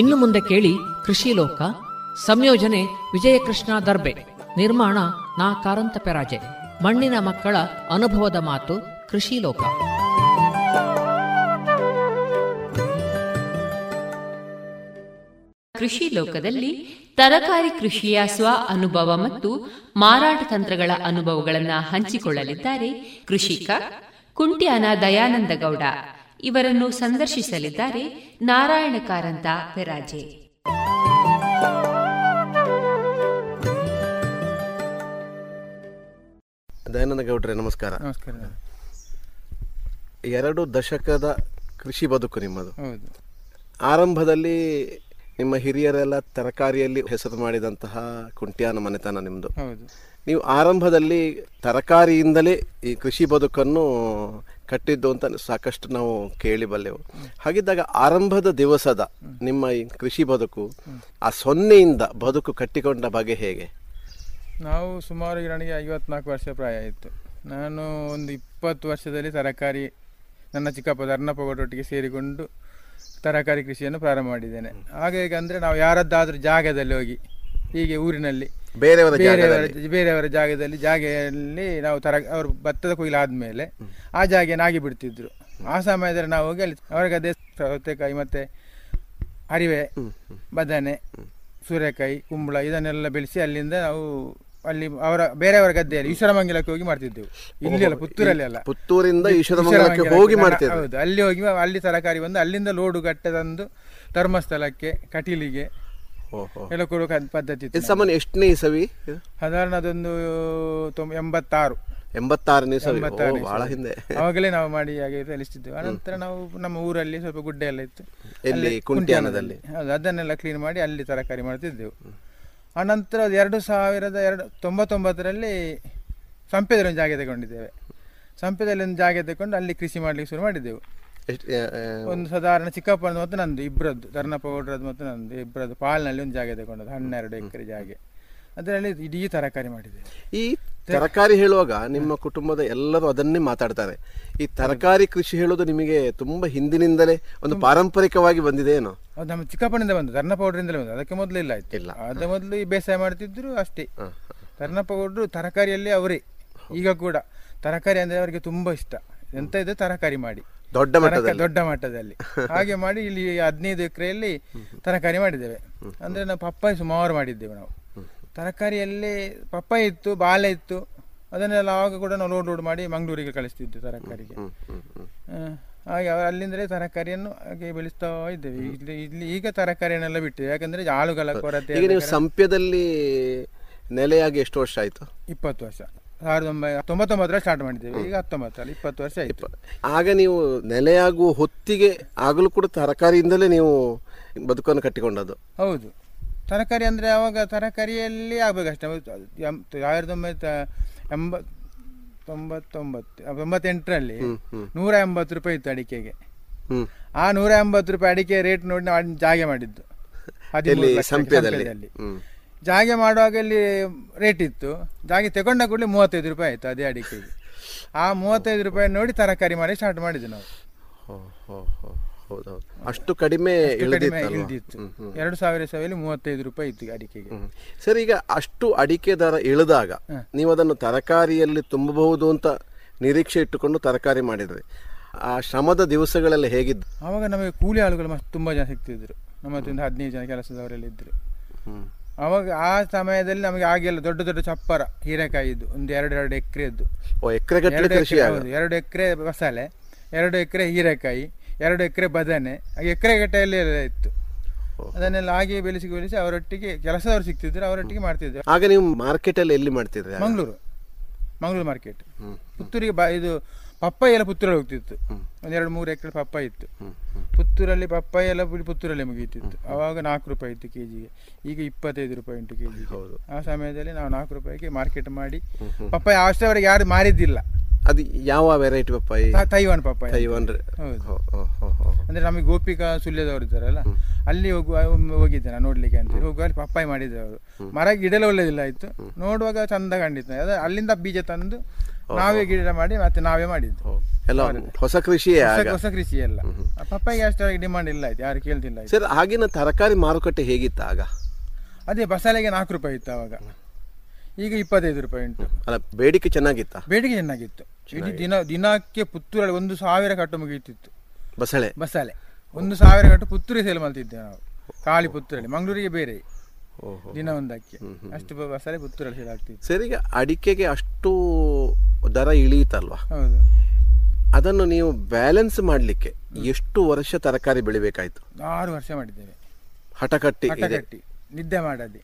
ಇನ್ನು ಮುಂದೆ ಕೇಳಿ ಕೃಷಿ ಲೋಕ, ಸಂಯೋಜನೆ ವಿಜಯಕೃಷ್ಣ ದರ್ಬೆ, ನಿರ್ಮಾಣ ನಾ ಕಾರಂತ ಪೆರಾಜೆ, ಮಣ್ಣಿನ ಮಕ್ಕಳ ಅನುಭವದ ಮಾತು ಕೃಷಿ ಲೋಕ. ಕೃಷಿ ಲೋಕದಲ್ಲಿ ತರಕಾರಿ ಕೃಷಿಯ ಸ್ವ ಅನುಭವ ಮತ್ತು ಮಾರಾಟ ತಂತ್ರಗಳ ಅನುಭವಗಳನ್ನು ಹಂಚಿಕೊಳ್ಳಲಿದ್ದಾರೆ ಕೃಷಿಕ ಕುಂಟ್ಯಾನ ದಯಾನಂದ ಗೌಡ. ಇವರನ್ನು ಸಂದರ್ಶಿಸಲಿದ್ದಾರೆ ನಾರಾಯಣ ಕಾರಂತ ಪೆರಾಜೆ ದಯಾನಂದ ಗೌಡ್ರೆ ನಮಸ್ಕಾರ. ನಮಸ್ಕಾರ. ಎರಡು ದಶಕದ ಕೃಷಿ ಬದುಕು ನಿಮ್ಮದು. ಹೌದು. ಆರಂಭದಲ್ಲಿ ನಿಮ್ಮ ಹಿರಿಯರೆಲ್ಲ ತರಕಾರಿಯಲ್ಲಿ ಹೆಸರು ಮಾಡಿದಂತಹ ಕುಂಟಿಯಾನ ಮನೆತನ ನಿಮ್ಮದು ಹೌದು. ನೀವು ಆರಂಭದಲ್ಲಿ ತರಕಾರಿಯಿಂದಲೇ ಈ ಕೃಷಿ ಬದುಕನ್ನು ಕಟ್ಟಿದ್ದು ಅಂತ ಸಾಕಷ್ಟು ನಾವು ಕೇಳಿ ಬಲ್ಲೆವು. ಹಾಗಿದ್ದಾಗ ಆರಂಭದ ದಿವಸದ ನಿಮ್ಮ ಈ ಕೃಷಿ ಬದುಕು, ಆ ಸೊನ್ನೆಯಿಂದ ಬದುಕು ಕಟ್ಟಿಕೊಂಡ ಬಗೆ ಹೇಗೆ? ನಾವು ಸುಮಾರು ನನಗೆ ಐವತ್ನಾಲ್ಕು ವರ್ಷ ಪ್ರಾಯ ಆಯಿತು. ನಾನು ಒಂದು ಇಪ್ಪತ್ತು ವರ್ಷದಲ್ಲಿ ತರಕಾರಿ ನನ್ನ ಚಿಕ್ಕಪ್ಪ ಧರ್ನಪ್ಪಗೊಟ್ಟೊಟ್ಟಿಗೆ ಸೇರಿಕೊಂಡು ತರಕಾರಿ ಕೃಷಿಯನ್ನು ಪ್ರಾರಂಭ ಮಾಡಿದ್ದೇನೆ. ಹಾಗೆ ಅಂದರೆ ನಾವು ಯಾರದ್ದಾದರೂ ಜಾಗದಲ್ಲಿ ಹೋಗಿ, ಹೀಗೆ ಊರಿನಲ್ಲಿ ಬೇರೆಯವರ ಬೇರೆಯವರ ಬೇರೆಯವರ ಜಾಗದಲ್ಲಿ ಜಾಗೆಯಲ್ಲಿ ನಾವು ತರ ಅವರು ಭತ್ತದ ಕೊಯ್ಲು ಆದ್ಮೇಲೆ ಆ ಜಾಗೆ ನಾಗಿ ಬಿಡ್ತಿದ್ರು. ಆ ಸಮಯದಲ್ಲಿ ನಾವು ಹೋಗಿ ಅಲ್ಲಿ ಅವರ ಗದ್ದೆ ಸೌತೆಕಾಯಿ ಮತ್ತೆ ಅರಿವೆ ಬದನೆ ಸೂರ್ಯಕಾಯಿ ಕುಂಬಳ ಇದನ್ನೆಲ್ಲ ಬೆಳೆಸಿ ಅಲ್ಲಿಂದ ನಾವು ಅಲ್ಲಿ ಅವರ ಬೇರೆಯವರ ಗದ್ದೆಯಲ್ಲಿ ಈಶ್ವರಮಂಗಲಕ್ಕೆ ಹೋಗಿ ಮಾಡ್ತಿದ್ದೆವು. ಇಲ್ಲಿ ಅಲ್ಲ ಪುತ್ತೂರಲ್ಲಿ ಅಲ್ಲ. ಪುತ್ತೂರಿಂದ ಈಶ್ವರಮಂಗಲಕ್ಕೆ ಹೋಗಿ ಮಾಡ್ತೇವೆ ಹೌದು ಅಲ್ಲಿ ಹೋಗಿ ಅಲ್ಲಿ ತರಕಾರಿ ಬಂದು ಅಲ್ಲಿಂದ ಲೋಡು ಗಟ್ಟೆ ತಂದು ಧರ್ಮಸ್ಥಳಕ್ಕೆ ಕಟೀಲಿಗೆ ಎಲ್ಲ ಕೊಡುವ ಪದ್ಧತಿ ಇದು ಸಾಮಾನ್ಯ ಎಷ್ಟನೇ ಇಸವಿ? ಸಾಧಾರಣ ಅದೊಂದು ತೊಂಬ- ಎಂಬತ್ತಾರು. ಎಂಬತ್ತಾರನೇ ಇಸವಿ. ಬಹಳ ಹಿಂದೆ. ಅವಾಗಲೇ ನಾವು ಮಾಡಿ ಹಾಗೆ ಸಲ್ಲಿಸ್ತಿದ್ದೆವು. ಅನಂತರ ನಾವು ನಮ್ಮ ಊರಲ್ಲಿ ಸ್ವಲ್ಪ ಗುಡ್ಡೆ ಎಲ್ಲ ಇತ್ತು. ಎಲ್ಲಿ? ಅಲ್ಲಿ ಕುಂಟ್ಯಾನದಲ್ಲಿ? ಹೌದು ಅದನ್ನೆಲ್ಲ ಕ್ಲೀನ್ ಮಾಡಿ ಅಲ್ಲಿ ತರಕಾರಿ ಮಾಡ್ತಿದ್ದೆವು. ಅನಂತರ ಎರಡು ಸಾವಿರದ ಎರಡು ತೊಂಬತ್ತೊಂಬತ್ತರಲ್ಲಿ ಸಂಪೆದಲ್ಲಿ ಒಂದು ಜಾಗ ತಗೊಂಡಿದ್ದೇವೆ. ಸಂಪೆದಲ್ಲಿ ಒಂದು ಜಾಗ ತಗೊಂಡು ಅಲ್ಲಿ ಕೃಷಿ ಮಾಡ್ಲಿಕ್ಕೆ ಶುರು ಮಾಡಿದ್ದೆವು. ಒಂದು ಸಾಧಾರಣ ಚಿಕ್ಕಪ್ಪನದು ಮತ್ತು ನಂದು ಇಬ್ಬರದ್ದು ಧರ್ಮಪ್ಪ ಗೌಡ್ರದ್ದು ಮತ್ತು ನಂದು ಇಬ್ಬರದ್ದು ಪಾಲ್ನಲ್ಲಿ ಒಂದು ಜಾಗ ತಗೊಂಡದ್ದು ಹನ್ನೆರಡು ಎಕರೆ ಜಾಗೆ. ಅದರಲ್ಲಿ ಇಡೀ ತರಕಾರಿ ಮಾಡಿದೆ ಈ ತರಕಾರಿ ಹೇಳುವಾಗ ನಿಮ್ಮ ಕುಟುಂಬದ ಎಲ್ಲರೂ ಅದನ್ನೇ ಮಾತಾಡ್ತಾರೆ. ಈ ತರಕಾರಿ ಕೃಷಿ ಹೇಳೋದು ನಿಮಗೆ ತುಂಬಾ ಹಿಂದಿನಿಂದಲೇ ಒಂದು ಪಾರಂಪರಿಕವಾಗಿ ಬಂದಿದೆ ಏನೋ? ಅದು ನಮ್ಮ ಚಿಕ್ಕಪ್ಪನಿಂದ ಬಂದು ಧರ್ನಪ್ಪ ಗೌಡ್ರಿಂದಲೇ ಬಂದು ಅದಕ್ಕೆ ಮೊದಲು ಇಲ್ಲ ಆಯ್ತು. ಇಲ್ಲ. ಅದ ಮೊದಲು ಈ ಬೇಸಾಯ ಮಾಡ್ತಿದ್ರು ಅಷ್ಟೇ. ಹ, ಪೌಡ್ರು ತರಕಾರಿಯಲ್ಲಿ ಅವರೇ ಈಗ ಕೂಡ. ತರಕಾರಿ ಅಂದ್ರೆ ಅವರಿಗೆ ತುಂಬಾ ಇಷ್ಟ. ಎಂತ ಇದೆ ತರಕಾರಿ ಮಾಡಿ. ದೊಡ್ಡ ಮಟ್ಟದಲ್ಲಿ. ದೊಡ್ಡ ಮಟ್ಟದಲ್ಲಿ. ಹಾಗೆ ಮಾಡಿ ಇಲ್ಲಿ ಹದಿನೈದು ಎಕರೆಯಲ್ಲಿ ತರಕಾರಿ ಮಾಡಿದ್ದೇವೆ. ಅಂದ್ರೆ ನಾವು ಪಪ್ಪಾಯಿ ಸುಮಾರು ಮಾಡಿದ್ದೇವೆ ನಾವು. ತರಕಾರಿಯಲ್ಲಿ ಪಪ್ಪಾಯಿ ಇತ್ತು ಬಾಳೆ ಇತ್ತು. ಅದನ್ನೆಲ್ಲ ಆವಾಗ ಕೂಡ ನಾವು ಲೋಡ್ ಲೋಡ್ ಮಾಡಿ ಮಂಗಳೂರಿಗೆ ಕಳಿಸ್ತಿದ್ವಿ ತರಕಾರಿಗೆ. ಹಾಗೆ ಅಲ್ಲಿಂದ್ರೆ ಅಲ್ಲಿಂದಲೇ ತರಕಾರಿಯನ್ನು ಹಾಗೆ ಬೆಳೆಸ್ತಾ ಇದ್ದೇವೆ. ಇಲ್ಲಿ ಇಲ್ಲಿ ಈಗ ತರಕಾರಿಯನ್ನೆಲ್ಲ ಬಿಟ್ಟಿದೆ. ಯಾಕಂದ್ರೆ ಆಳುಗಳ ಕೊರತೆ ಸಂಪ್ಯದಲ್ಲಿ ನೆಲೆಯಾಗಿ ಎಷ್ಟು ವರ್ಷ ಆಯ್ತು? ಇಪ್ಪತ್ತು ವರ್ಷ. ಸಾವಿರದ ಒಂಬೈನೂರ ತೊಂಬತ್ತೊಂಬತ್ತರ ಸ್ಟಾರ್ಟ್ ಮಾಡಿದ್ದೇವೆ ಈಗ ಹತ್ತೊಂಬತ್ತಲ್ಲಿ ಇಪ್ಪತ್ತು ವರ್ಷ ಆಯಿತು. ಆಗ ನೀವು ನೆಲೆಯಾಗುವ ಹೊತ್ತಿಗೆ ಆಗಲೂ ಕೂಡ ತರಕಾರಿಯಿಂದಲೇ ನೀವು ಬದುಕನ್ನು ಕಟ್ಟಿಕೊಂಡದ್ದು. ಹೌದು. ತರಕಾರಿ ಅಂದ್ರೆ ಆವಾಗ ತರಕಾರಿಯಲ್ಲಿ ಆಗಬೇಕಷ್ಟೇ. ಸಾವಿರದ ಒಂಬೈನೂರ ಎಂಬ ತೊಂಬತ್ತೊಂಬತ್ತು ತೊಂಬತ್ತೆಂಟರಲ್ಲಿ ನೂರ ಎಂಬತ್ತು ರೂಪಾಯಿ ಇತ್ತು ಅಡಿಕೆಗೆ. ಆ ನೂರ ಎಂಬತ್ತು ರೂಪಾಯಿ ಅಡಿಕೆ ರೇಟ್ ನೋಡಿ ನಾವು ಜಾಗೆ ಮಾಡಿದ್ದು. ಹದಿಮೂರು ಎಲ್ಲಿ ಜಾಗೆ ಮಾಡುವಾಗ ಇಲ್ಲಿ ರೇಟ್ ಇತ್ತು. ಜಾಗೆ ತಗೊಂಡ ಕೂಡಲೇ ಮೂವತ್ತೈದು ರೂಪಾಯಿ ಆಯ್ತು ಅದೇ ಅಡಿಕೆಗೆ. ಆ ಮೂವತ್ತೈದು ರೂಪಾಯಿ ನೋಡಿ ತರಕಾರಿ ಮಾಡಿ ಸ್ಟಾರ್ಟ್ ಮಾಡಿದ್ವಿ ನಾವು. ಹೌದೌದು ಅಷ್ಟು ಕಡಿಮೆ ಇಳಿದಿತ್ತು. ಎರಡು ಸಾವಿರ ಸಾವಿರ ಮೂವತ್ತೈದು ರೂಪಾಯಿ ಇತ್ತು ಅಡಿಕೆಗೆ. ಸರ್ ಈಗ ಅಷ್ಟು ಅಡಿಕೆ ದರ ಇಳಿದಾಗ. ನೀವು ಅದನ್ನು ತರಕಾರಿಯಲ್ಲಿ ತುಂಬಬಹುದು ಅಂತ ನಿರೀಕ್ಷೆ ಇಟ್ಟುಕೊಂಡು ತರಕಾರಿ ಮಾಡಿದ್ರಿ. ಆ ಶ್ರಮದ ದಿವಸಗಳೆಲ್ಲ ಹೇಗಿದ್ದು ಆವಾಗ ನಮಗೆ ಕೂಲಿ ಆಳುಗಳು ಮಸ್ತ್ ತುಂಬಾ ಜನ ಸಿಗ್ತಿದ್ರು. ನಮ್ಮ ಹತ್ರ ಒಂದು ಹದಿನೈದು ಜನ ಕೆಲಸದವರೆಲ್ಲ ಇದ್ರು. ಹ್ಮ್. ಅವಾಗ ಆ ಸಮಯದಲ್ಲಿ ನಮಗೆ ಆಗಿಲ್ಲ ದೊಡ್ಡ ದೊಡ್ಡ ಚಪ್ಪರ ಹೀರೆಕಾಯಿದ್ದು ಒಂದು ಎರಡು ಎರಡು ಎಕರೆದ್ದು ಓ ಎಕರೆ ಎರಡು ಎಕರೆ ಮಸಾಲೆ ಹೌದು ಎರಡು ಎಕರೆ ಬಸಳೆ ಎರಡು ಎಕರೆ ಹೀರೆಕಾಯಿ ಎರಡು ಎಕರೆ ಬದನೆ ಎಕರೆ ಗಟ್ಟೆಯಲ್ಲಿ ಎಲ್ಲ ಇತ್ತು. ಅದನ್ನೆಲ್ಲ ಹಾಗೆ ಬೆಳೆಸಿ ಬೆಳೆಸಿ ಅವರೊಟ್ಟಿಗೆ ಕೆಲಸದವರು ಸಿಗ್ತಿದ್ರು ಅವರೊಟ್ಟಿಗೆ ಮಾಡ್ತಿದ್ರು. ಆಗ ನೀವು ಮಾರ್ಕೆಟ್ ಅಲ್ಲಿ ಎಲ್ಲಿ ಮಾಡ್ತಿದ್ರೆ? ಮಂಗಳೂರು. ಮಂಗಳೂರು ಮಾರ್ಕೆಟ್. ಪುತ್ತೂರಿಗೆ ಬಾ ಇದು ಪಪ್ಪಾಯಿ ಎಲ್ಲ ಪುತ್ತೂರಲ್ಲಿ ಹೋಗ್ತಿತ್ತು. ಒಂದೆರಡು ಮೂರು ಎಕರೆ ಪಪ್ಪಾಯಿ ಇತ್ತು. ಪುತ್ತೂರಲ್ಲಿ ಪಪ್ಪಾಯಿ ಎಲ್ಲ ಪುತ್ತೂರಲ್ಲಿ ಮುಗೀತಿತ್ತು ಆವಾಗ ನಾಲ್ಕು ರೂಪಾಯಿ ಇತ್ತು ಕೆ ಜಿಗೆ ಈಗ ಇಪ್ಪತ್ತೈದು ರೂಪಾಯಿ ಉಂಟು ಕೆಜಿಗೆ ಹೌದು. ಆ ಸಮಯದಲ್ಲಿ ನಾವು ನಾಲ್ಕು ರೂಪಾಯಿಗೆ ಮಾರ್ಕೆಟ್ ಮಾಡಿ ಪಪ್ಪಾಯಿ ಅಷ್ಟವರೆಗೆ ಯಾರು ಮಾರಿದ್ದಿಲ್ಲ. ಅದು ಯಾವ ವೆರೈಟಿ ಪಪ್ಪಾಯಿ? ತೈವಾನ್ ಪಪ್ಪಾಯಿ. ತೈವಾನ್. ಅಂದ್ರೆ ನಮಗೆ ಗೋಪಿಕಾ ಸುಳ್ಯದವರು ಇದ್ದಾರಲ್ಲ ಅಲ್ಲಿ ಹೋಗುವ ಹೋಗಿದ್ದೆ ನಾನು ನೋಡ್ಲಿಕ್ಕೆ ಅಂತ ಹೋಗುವ ಅಲ್ಲಿ ಪಪ್ಪಾಯಿ ಮಾಡಿದ್ರು ಅವರು ಮರ ಗಿಡಲ ಒಳ್ಳೇದಿಲ್ಲ ಆಯ್ತು. ನೋಡುವಾಗ ಚಂದ ಕಂಡಿತ್ತು ಅದ ಅಲ್ಲಿಂದ ಬೀಜ ತಂದು ನಾವೇ ಗಿಡ ಮಾಡಿ ಮತ್ತೆ ನಾವೇ ಮಾಡಿದ್ದು. ಎಲ್ಲ ಹೊಸ ಕೃಷಿಯೇ ಹೊಸ ಆಗ. ಹೊಸ ಕೃಷಿ ಎಲ್ಲ. ಪಪ್ಪಾಯಿಗೆ ಅಷ್ಟಾಗಿ ಡಿಮಾಂಡ್ ಇಲ್ಲ ಆಯ್ತು ಯಾರು ಕೇಳ್ತಿಲ್ಲ ಆಯ್ತು. ಸರ್ ಆಗಿನ ತರಕಾರಿ ಮಾರುಕಟ್ಟೆ ಹೇಗಿತ್ತು ಆಗ? ಅದೇ ಬಸಳೆಗೆ ನಾಲ್ಕು ರೂಪಾಯಿ ಇತ್ತು ಅವಾಗ ಈಗ ಇಪ್ಪತ್ತೈದು ರೂಪಾಯಿ ಉಂಟು. ಅಲ್ಲ ಬೇಡಿಕೆ ಚೆನ್ನಾಗಿತ್ತ? ಬೇಡಿಕೆ ಚೆನ್ನಾಗಿತ್ತು. ಇಡೀ ದಿನ ದಿನಕ್ಕೆ ಪುತ್ತೂರಲ್ಲಿ ಒಂದು ಸಾವಿರ ಕಟ್ಟು ಮುಗಿಯುತ್ತಿತ್ತು. ಬಸಳೆ? ಬಸಳೆ. ಒಂದು ಸಾವಿರ ಕಟ್ಟು ಪುತ್ತೂರಿಗೆ ಸೇಲ್ ಮಾಡ್ತಿದ್ದೆ ನಾವು. ಕಾಳಿ ಪುತ್ತೂರಲ್ಲಿ. ಮಂಗಳೂರಿಗೆ ಬೇರೆ. ಓಹೋ. ದಿನ ಒಂದಕ್ಕೆ ಅಷ್ಟು ಸರಿ ಬಸಳೆ ಪುತ್ತೂರಲ್ಲಿ ಸೇಲ್ ಆಗ್ತಿತ್ತು ಸರ್ ಈಗ ಅಡಿಕೆಗೆ ಅಷ್ಟು ದರ ಇಳಿಯುತ್ತಲ್ವಾ? ಹೌದು. ಅದನ್ನು ನೀವು ಬ್ಯಾಲೆನ್ಸ್ ಮಾಡಲಿಕ್ಕೆ ಎಷ್ಟು ವರ್ಷ ತರಕಾರಿ ಬೆಳಿಬೇಕಾಯ್ತು? ಆರು ವರ್ಷ ಮಾಡಿದ್ದೇವೆ. ಹಠಕಟ್ಟಿ ಇದೆ. ಕಟ್ಟಗಟ್ಟಿ ನಿದ್ದೆ ಮಾಡದೆ.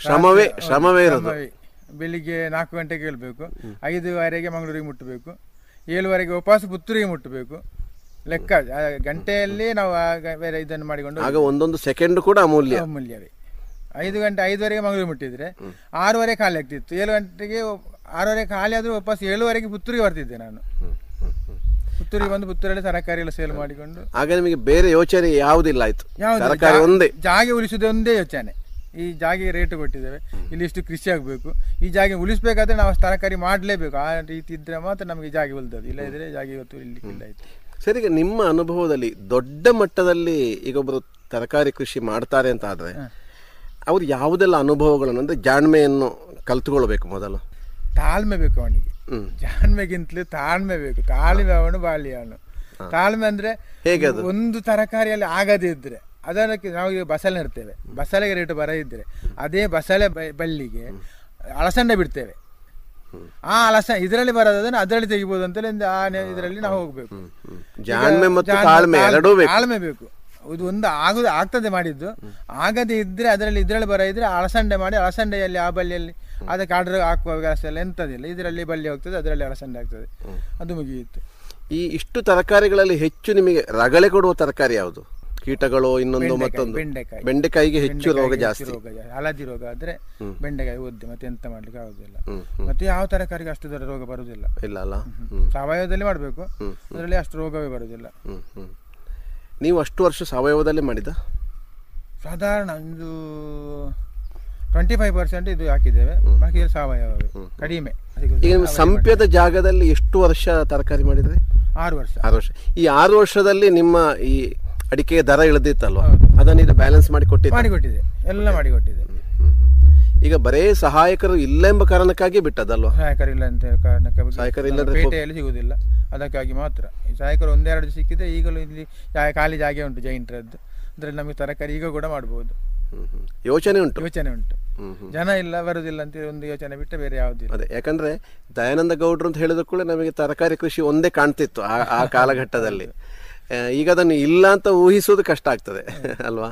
ಶ್ರಮವೇ ಶ್ರಮವೇ ಇರೋದು. ಶ್ರಮವೇ. ಬೆಳಿಗ್ಗೆ ನಾಲ್ಕು ಗಂಟೆಗೆ ಹೇಳ್ಬೇಕು. ಐದುವರೆಗೆ ಮಂಗಳೂರಿಗೆ ಮುಟ್ಟಬೇಕು. ಏಳುವರೆಗೆ ಉಪವಾಸ ಪುತ್ತೂರಿಗೆ ಮುಟ್ಟಬೇಕು. ಲೆಕ್ಕ. ಆ ಗಂಟೆಯಲ್ಲಿ ನಾವು ಆಗ ಬೇರೆ ಇದನ್ನು ಮಾಡಿಕೊಂಡು ಆಗ ಒಂದೊಂದು ಸೆಕೆಂಡ್ ಕೂಡ ಅಮೂಲ್ಯ. ಅಮೂಲ್ಯವೇ. ಐದು ಗಂಟೆ ಐದುವರೆಗೆ ಮಂಗಳೂರು ಮುಟ್ಟಿದ್ರೆ ಆರೂವರೆ ಖಾಲಿ ಆಗ್ತಿತ್ತು. ಏಳು ಗಂಟೆಗೆ ಆರೂವರೆ ಖಾಲಿ ಆದರೂ ವಾಪಸ್ ಏಳುವರೆಗೆ ಪುತ್ತೂರಿಗೆ ಬರ್ತಿದ್ದೆ ನಾನು. ಪುತ್ತೂರಿಗೆ ಬಂದು ಪುತ್ತೂರಲ್ಲಿ ತರಕಾರಿ ಎಲ್ಲ ಸೇಲ್ ಮಾಡಿಕೊಂಡು. ಆಗ ನಿಮಗೆ ಬೇರೆ ಯೋಚನೆ ಯಾವುದಿಲ್ಲ ಆಯ್ತು? ತರಕಾರಿ ಒಂದೇ? ಜಾಗೆ ಉಳಿಸುವುದೇ ಒಂದೇ ಯೋಚನೆ. ಈ ಜಾಗೆ ರೇಟ್ ಕೊಟ್ಟಿದ್ದೇವೆ. ಇಲ್ಲಿ ಇಷ್ಟು ಕೃಷಿ ಆಗಬೇಕು. ಈ ಜಾಗೆ ಉಳಿಸಬೇಕಾದ್ರೆ ನಾವು ತರಕಾರಿ ಮಾಡಲೇಬೇಕು. ಆ ರೀತಿ ಇದ್ರೆ ಮಾತ್ರ ನಮಗೆ ಜಾಗೆ ಉಳಿದದ್ದು. ಇಲ್ಲ ಇದ್ರೆ ಜಾಗೆ ಇವತ್ತು ಇಲ್ಲಿ ಇಲ್ಲ ಆಯ್ತು. ಸರಿ ನಿಮ್ಮ ಅನುಭವದಲ್ಲಿ ದೊಡ್ಡ ಮಟ್ಟದಲ್ಲಿ ಈಗ ಒಬ್ಬರು ತರಕಾರಿ ಕೃಷಿ ಮಾಡ್ತಾರೆ ಅಂತ ಆದ್ರೆ ಅವ್ರು ಯಾವುದೆಲ್ಲ ಅನುಭವಗಳನ್ನು ಅಂದರೆ ಜಾಣ್ಮೆಯನ್ನು ಕಲ್ತುಕೊಳ್ಬೇಕು ಮೊದಲು? ತಾಳ್ಮೆ ಬೇಕು ಅವನಿಗೆ. ಜಾಣ್ಮೆಗಿಂತಲೂ ತಾಳ್ಮೆ ಬೇಕು. ತಾಳ್ಮೆ ಅವನು ಬಾಳಿ ಅವನು. ತಾಳ್ಮೆ ಅಂದ್ರೆ ಹೇಗೆ ಒಂದು ತರಕಾರಿಯಲ್ಲಿ ಆಗದೇ ಇದ್ದರೆ ಅದಕ್ಕೆ ನಾವು ಈಗ ಬಸಳೆ ಇರ್ತೇವೆ ಬಸಳೆಗೆ ರೇಟ್ ಬರ ಇದ್ರೆ ಅದೇ ಬಸಳೆ ಬ- ಬಳ್ಳಿಗೆ ಅಳಸಂಡೆ ಬಿಡ್ತೇವೆ. ಆ ಅಲಸ ಇದರಲ್ಲಿ ಬರೋದನ್ನ ಅದರಲ್ಲಿ ತೆಗಿಬೋದು ಅಂತೇಳಿ ಆ ಇದರಲ್ಲಿ ನಾವು ಹೋಗ್ಬೇಕು. ತಾಳ್ಮೆ ಬೇಕು. ಇದು ಒಂದು ಆಗುದು ಆಗ್ತದೆ ಮಾಡಿದ್ದು. ಆಗದೆ ಇದ್ರೆ ಅದರಲ್ಲಿ ಇದರಲ್ಲಿ ಬರ ಇದ್ರೆ ಅಳಸಂಡೆ ಮಾಡಿ ಅಳಸಂಡೆಯಲ್ಲಿ ಆ ಬಳ್ಳಿಯಲ್ಲಿ ಅದಕ್ಕೆ ಆರ್ಡರ್ ಹಾಕುವ ವ್ಯವಸ್ಥೆ ಎಲ್ಲ ಎಂತದಿಲ್ಲ. ಇದರಲ್ಲಿ ಬಳ್ಳಿ ಹೋಗ್ತದೆ ಅದರಲ್ಲಿ ಅಳಸಂಡೆ ಆಗ್ತದೆ. ಅದು ಮುಗಿಯುತ್ತೆ ಈ ಇಷ್ಟು ತರಕಾರಿಗಳಲ್ಲಿ ಹೆಚ್ಚು ನಿಮಗೆ ರಗಳೆ ಕೊಡುವ ತರಕಾರಿ ಯಾವುದು? ಕೀಟಗಳು ಇನ್ನೊಂದು ಮತ್ತೊಂದು? ಬೆಂಡೆಕಾಯಿ. ಬೆಂಡೆಕಾಯಿಗೆ ಹೆಚ್ಚು ರೋಗ ಜಾಸ್ತಿ. ರೋಗ ಹಳದಿ ರೋಗ ಆದ್ರೆ ಬೆಂಡೆಕಾಯಿ ಒದ್ದೆ ಮತ್ತೆ ಎಂತ ಮಾಡ್ಲಿಕ್ಕೆ ಆಗುದಿಲ್ಲ. ಮತ್ತೆ ಯಾವ ತರಕಾರಿಗೆ ಅಷ್ಟು ದೊಡ್ಡ ರೋಗ ಬರುದಿಲ್ಲ. ಇಲ್ಲ ಅಲ್ಲ? ಸಾವಯವದಲ್ಲಿ ಮಾಡಬೇಕು. ಅದರಲ್ಲಿ ಅಷ್ಟು ರೋಗವೇ ಬರುದಿಲ್ಲ. ನೀವು ಅಷ್ಟು ವರ್ಷ ಸಾವಯವದಲ್ಲೇ ಮಾಡಿದ ಸಾಧಾರಣ ಒಂದು ಟ್ವೆಂಟಿ ಫೈವ್ ಪರ್ಸೆಂಟ್ ಇದು ಹಾಕಿದ್ದೇವೆ. ಬಾಕಿ ಸಾವಯವ ಕಡಿಮೆ. ಈಗ ಸಂಪ್ಯದ ಜಾಗದಲ್ಲಿ ಎಷ್ಟು ವರ್ಷ ತರಕಾರಿ ಮಾಡಿದ್ರಿ? ಆರು ವರ್ಷ. ಆರು ವರ್ಷ. ಈ ಆರು ವರ್ಷದಲ್ಲಿ ನಿಮ್ಮ ಈ ಅಡಿಕೆಯ ದರ ಇಳಿದಿತ್ತಲ್ವ? ಅದನ್ನ ಇದು ಬ್ಯಾಲೆನ್ಸ್ ಮಾಡಿ ಕೊಟ್ಟಿದ್ದ? ಮಾಡಿಕೊಟ್ಟಿದೆ ಎಲ್ಲ ಮಾಡಿಕೊಟ್ಟಿದೆ ಈಗ ಬರೇ ಸಹಾಯಕರು ಇಲ್ಲ ಎಂಬ ಕಾರಣಕ್ಕಾಗಿ ಬಿಟ್ಟದಲ್ವಾ ಸಹಾಯಕರು ಇಲ್ಲ ಅಂತ ಕಾರಣಕ್ಕೆ ಸಹಾಯಕರು ನಮ್ಮ ಇಲ್ಲದ್ರೆ ಪೇಟೆಯಲ್ಲಿ ಸಿಗುವುದಿಲ್ಲ. ಅದಕ್ಕಾಗಿ ಮಾತ್ರ. ಈ ಸಹಾಯಕರು ಒಂದೆರಡು ಸಿಕ್ಕಿದೆ ಈಗಲೂ ಇಲ್ಲಿ ಖಾಲಿ ಜಾಗ ಉಂಟು ಜೈಂಟ್ರದ್ದು. ಅದರಲ್ಲಿ ನಮಗೆ ತರಕಾರಿ ಈಗ ಕೂಡ ಮಾಡ್ಬೋದು. ಯೋಚನೆ ಉಂಟು. ಯೋಚನೆ ಉಂಟು. ಜನ ಇಲ್ಲ ಬರುದಿಲ್ಲ ಅಂತ ಒಂದು ಯೋಚನೆ ಬಿಟ್ಟರೆ ಬೇರೆ ಯಾವುದಿಲ್ಲ ಅದೇ ಯಾಕಂದ್ರೆ ದಯಾನಂದ ಗೌಡ್ರು ಅಂತ ಹೇಳಿದ ಕೂಡ ನಮಗೆ ತರಕಾರಿ ಕೃಷಿ ಒಂದೇ ಕಾಣ್ತಿತ್ತು ಆ ಕಾಲಘಟ್ಟದಲ್ಲಿ. ಈಗ ಅದನ್ನು ಇಲ್ಲ ಅಂತ ಊಹಿಸೋದು ಕಷ್ಟ ಆಗ್ತದೆ ಅಲ್ವಾ?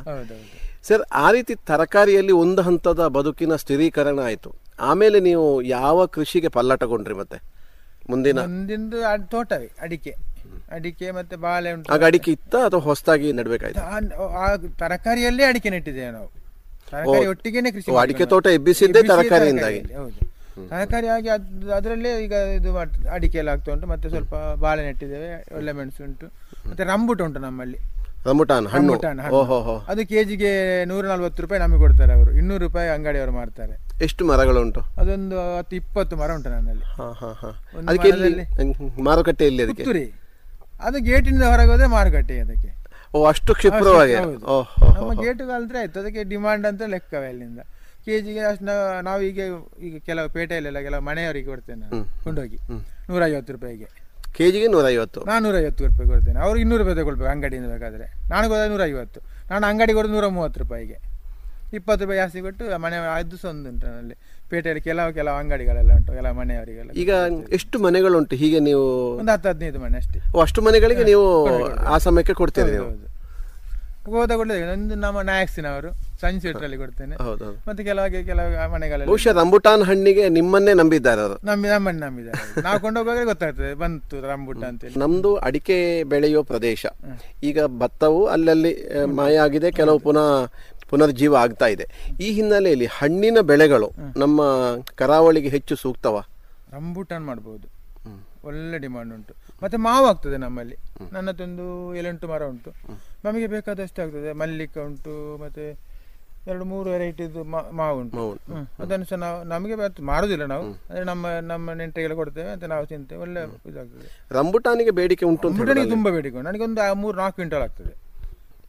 ಸರ್ ಆ ರೀತಿ ತರಕಾರಿಯಲ್ಲಿ ಒಂದು ಹಂತದ ಬದುಕಿನ ಸ್ಥಿರೀಕರಣ ಆಯಿತು. ಆಮೇಲೆ ನೀವು ಯಾವ ಕೃಷಿಗೆ ಪಲ್ಲಟಗೊಂಡ್ರಿ ಮತ್ತೆ? ಮುಂದಿನ? ಮುಂದಿಂದು ಅಡ್- ತೋಟವೇ ಅಡಿಕೆ. ಅಡಿಕೆ ಮತ್ತೆ ಬಾಳೆ ಉಂಟು. ಆಗ ಅಡಿಕೆ ಇತ್ತ ಅಥವಾ ಹೊಸದಾಗಿ ನೆಡ್ಬೇಕಾಯ್ತು? ಆ- ಆ ತರಕಾರಿಯಲ್ಲೇ ಅಡಿಕೆ ನೆಟ್ಟಿದ್ದೇವೆ ನಾವು. ತರಕಾರಿ ಒಟ್ಟಿಗೆನೆ ಕೃಷಿ ಓ, ಅಡಿಕೆ ಮಾಡಿದ್ದು ತೋಟ ನಾವು. ಎಬ್ಬಿಸಿದ್ದೇ ಎಬ್ಬಿಸಿ ತರಕಾರಿಯಿಂದಾಗಿ. ತರಕಾರಿಯಲ್ಲಿ, ಹೌದು. ತರಕಾರಿ ಅದ್- ಅದರಲ್ಲೇ ಈಗ ಇದು ಮಾಡ್ತದೆ ಅಡಿಕೆ ಎಲ್ಲ ಆಗ್ತಾ ಉಂಟು. ಮತ್ತೆ ಸ್ವಲ್ಪ ಬಾಳೆ ನೆಟ್ಟಿದ್ದೇವೆ ಒಳ್ಳೆ ಮೆಣಸು ಉಂಟು. ಮತ್ತೆ ರಂಬುಟ ಉಂಟು ನಮ್ಮಲ್ಲಿ. ರಮುಟಾನ್ ಹಣ್ಣು. ರಂಬುಟಾನ್ ಹಣ್ಣು. ಓಹೋ ಹೋ ಅದು ಕೆಜಿಗೆ ನೂರ ನಲ್ವತ್ತು ರೂಪಾಯಿ ನಮಗೆ ಕೊಡ್ತಾರೆ ಅವರು. ಇನ್ನೂರು ರೂಪಾಯಿ ಅಂಗಡಿಯವರು ಮಾರ್ತಾರೆ. ಎಷ್ಟು ಮರಗಳುಂಟು? ಅದೊಂದು ಹತ್ತು ಇಪ್ಪತ್ತು ಮರ ಉಂಟು ನನ್ನಲ್ಲಿ. ಹಾ ಹಾ ಹಾ. ಒಂದು ಅದಕ್ಕೆ ಎಲ್ಲಿ? ಮರದಲ್ಲಿ- ಹ್ಮ್, ಮಾರುಕಟ್ಟೆ ಎಲ್ಲಿ ಅದಕ್ಕೆ? ಪುತ್ತೂರಿ. ಅದು ಗೇಟಿನಿಂದ ಹೊರಗೆ ಹೋದ್ರೆ ಮಾರುಕಟ್ಟೆ ಅದಕ್ಕೆ. ಓ ಅಷ್ಟು ಕ್ಷಿಪ್ರವಾಗಿ? ಹೌದು. ಓಹೋ ನಮ್ಮ ಗೇಟ್ ಕಲ್ತ್ರೆ ಆಯ್ತು. ಅದಕ್ಕೆ ಡಿಮಾಂಡ್ ಅಂತ ಲೆಕ್ಕವೇ ಅಲ್ಲಿಂದ. ಕೆಜಿಗೆ ಅಷ್ಟು ನಾವು- ನಾವು ಈಗ ಈಗ ಕೆಲವು ಪೇಟೆಯಲ್ಲೆಲ್ಲ ಕೆಲವು ಮನೆಯವರಿಗೆ ಕೊಡ್ತೇನೆ ನಾನು. ಕೊಂಡೋಗಿ. ನೂರೈವತ್ತು ರೂಪಾಯಿಗೆ. ಕೆಜಿಗೆ ನೂರೈವತ್ತು? ನಾನ್ನೂರೈವತ್ತು ರೂಪಾಯಿ ಕೊಡ್ತೇನೆ. ಅವ್ರಿಗೆ ಇನ್ನೂರು ರೂಪಾಯಿ ತಗೊಳ್ಬೇಕು ಅಂಗಡಿಯಿಂದ ಬೇಕಾದ್ರೆ. ನಾನು ಹೋದ ನೂರೈವತ್ತು. ನಾನು ಅಂಗಡಿ ಕೊಡೋದು ನೂರ ಮೂವತ್ತು ರೂಪಾಯಿಗೆ. ಇಪ್ಪತ್ತು ರೂಪಾಯಿ ಜಾಸ್ತಿ ಕೊಟ್ಟು ಮನೆ ಅದು ಸಹ ಒಂದು ಉಂಟು ನನ್ನಲ್ಲಿ. ಪೇಟೆಯಲ್ಲಿ ಕೆಲವು ಕೆಲವು ಅಂಗಡಿಗಳೆಲ್ಲ ಉಂಟು ಕೆಲವು ಮನೆಯವರಿಗೆಲ್ಲ ಈಗ ಎಷ್ಟು ಮನೆಗಳುಂಟು? ಹೀಗೆ ನೀವು ಒಂದು ಹತ್ತು ಹದಿನೈದು ಮನೆ ಅಷ್ಟೇ. ಓ, ಅಷ್ಟು ಮನೆಗಳಿಗೆ ನೀವು ಆ ಸಮಯಕ್ಕೆ ಕೊಡ್ತೀರಿ ನೀವು? ಹೌದು ಹೋದ. ಕೂಡಲೇ ಒಂದು ನಮ್ಮ ನಾಯಕ್ಸಿನವರು ಸನ್ಸೆಟ್ರಲ್ಲಿ ಕೊಡ್ತೇನೆ. ಹೌದು ಮತ್ತೆ ಕೆಲವು ಕೆಲವು ಮನೆಗಳಲ್ಲಿ ಬಹುಶಃ ರಂಬುಟಾನ್ ಹಣ್ಣಿಗೆ ನಿಮ್ಮನ್ನೇ ನಂಬಿದ್ದಾರೆ ಅವರು. ನಂಬಿ ನಮ್ಮನ್ನು ನಂಬಿದ್ದಾರೆ. ನಾವು ಕೊಂಡೋಗುವಾಗ ಗೊತ್ತಾಗ್ತದೆ ಬಂತು ರಂಬುಟ್ಟ ಅಂತೇಳಿ ನಮ್ದು ಅಡಿಕೆ ಬೆಳೆಯೋ ಪ್ರದೇಶ. ಈಗ ಭತ್ತವು ಅಲ್ಲಲ್ಲಿ ಆ, ಮಾಯ ಆಗಿದೆ ಕೆಲವು ಪುನಃ ಪುನರ್ಜೀವ ಆಗ್ತಾ ಇದೆ. ಈ ಹಿನ್ನೆಲೆಯಲ್ಲಿ ಹಣ್ಣಿನ ಬೆಳೆಗಳು ನಮ್ಮ ಕರಾವಳಿಗೆ ಹೆಚ್ಚು ಸೂಕ್ತವ? ರಂಬುಟಾನ್ ಮಾಡ್ಬೋದು. ಒಳ್ಳೆ ಡಿಮಾಂಡ್ ಉಂಟು. ಮತ್ತೆ ಮಾವು ಆಗ್ತದೆ ನಮ್ಮಲ್ಲಿ. ನನ್ನದೊಂದು ಎಲೆಂಟು ಮರ ಉಂಟು. ನಮಗೆ ಬೇಕಾದಷ್ಟು ಆಗ್ತದೆ. ಮಲ್ಲಿಕ ಉಂಟು ಮತ್ತೆ ಎರಡು ಮೂರು ವೆರೈಟಿದು ಮಾವು ಉಂಟು. ಅದನ್ನು ಸಹ ನಾವು ನಮಗೆ ಮಾರುದಿಲ್ಲ ನಾವು. ಅಂದ್ರೆ ನಮ್ಮ ನಮ್ಮ ನೆಂಟರಿಗೆಲ್ಲ ಕೊಡ್ತೇವೆ. ಅಂತ ನಾವು ತಿಂತೇವೆ. ಒಳ್ಳೆ ಇದಾಗ್ತದೆ. ರಂಬುಟಾನಿಗೆ ಬೇಡಿಕೆ ಉಂಟು? ತುಂಬಾ ಬೇಡಿಕೆ ಉಂಟು. ನನಗೊಂದು ಮೂರು ನಾಲ್ಕು ಕ್ವಿಂಟಲ್ ಆಗ್ತದೆ.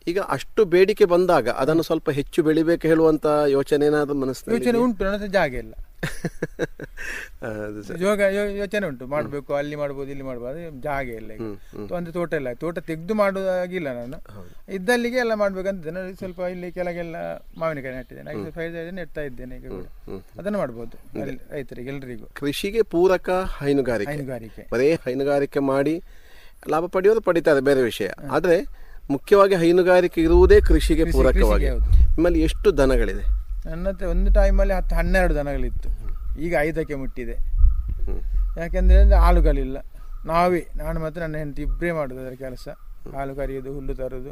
ಈಗ ಅಷ್ಟು ಬೇಡಿಕೆ ಬಂದಾಗ ಅದನ್ನು ಸ್ವಲ್ಪ ಹೆಚ್ಚು ಬೆಳಿಬೇಕು ಹೇಳುವಂತ ಯೋಚನೆ ಏನಾದರೂ ಮನಸ್ಸಿನಲ್ಲಿ ಯೋಚನೆ ಉಂಟು ನನ್ನ ಹತ್ರ ಜಾಗ ಇಲ್ಲ. ಯೋಗ ಯೋಚನೆ ಉಂಟು. ಮಾಡಬೇಕು ಅಲ್ಲಿ ಮಾಡ್ಬೋದು ಇಲ್ಲಿ ಮಾಡ್ಬೋದು ಜಾಗ ಇಲ್ಲ ಈಗ. ಒಂದು ತೋಟ ಇಲ್ಲ. ತೋಟ ತೆಗೆದು ಮಾಡೋದಾಗಿಲ್ಲ ನಾನು. ಇದ್ದಲ್ಲಿಗೆ ಎಲ್ಲ ಮಾಡ್ಬೇಕಂತ ನಾನು ಸ್ವಲ್ಪ ಇಲ್ಲಿ ಕೆಳಗೆಲ್ಲ ಮಾವಿನಕಾಯಿ ನೆಟ್ಟಿದ್ದೇನೆ. ಐದು ಸ್ವಲ್ಪ ನೆಟ್ತಾ ನೆಡ್ತಾ ಇದ್ದೇನೆ ಈಗ ಕೂಡ. ಅದನ್ನು ಮಾಡ್ಬೋದು ರೈತರಿಗೆ ಎಲ್ರಿಗೂ. ಕೃಷಿಗೆ ಪೂರಕ ಹೈನುಗಾರಿಕೆ. ಹೈನುಗಾರಿಕೆ. ಬರೇ ಹೈನುಗಾರಿಕೆ ಮಾಡಿ ಲಾಭ ಪಡೆಯೋದು ಪಡಿತಾರೆ ಬೇರೆ ವಿಷಯ. ಆದ್ರೆ ಮುಖ್ಯವಾಗಿ ಹೈನುಗಾರಿಕೆ ಇರುವುದೇ ಕೃಷಿಗೆ ಪೂರಕವಾಗಿ ನಿಮ್ಮಲ್ಲಿ ಎಷ್ಟು ದನಗಳಿದೆ? ನನ್ನ ಹತ್ರ ಒಂದು ಟೈಮಲ್ಲಿ ಹತ್ತು ಹನ್ನೆರಡು ದನಗಳಿತ್ತು. ಈಗ ಐದಕ್ಕೆ ಮುಟ್ಟಿದೆ. ಯಾಕೆಂದರೆ ಅಂದರೆ ಹಾಲುಗಳಿಲ್ಲ. ನಾವೇ ನಾನು ಮತ್ತು ನನ್ನ ಹೆಂಡತಿ ಇಬ್ಬರೇ ಮಾಡೋದು ಅದರ ಕೆಲಸ. ಹಾಲು ಕರೆಯೋದು ಹುಲ್ಲು ತರೋದು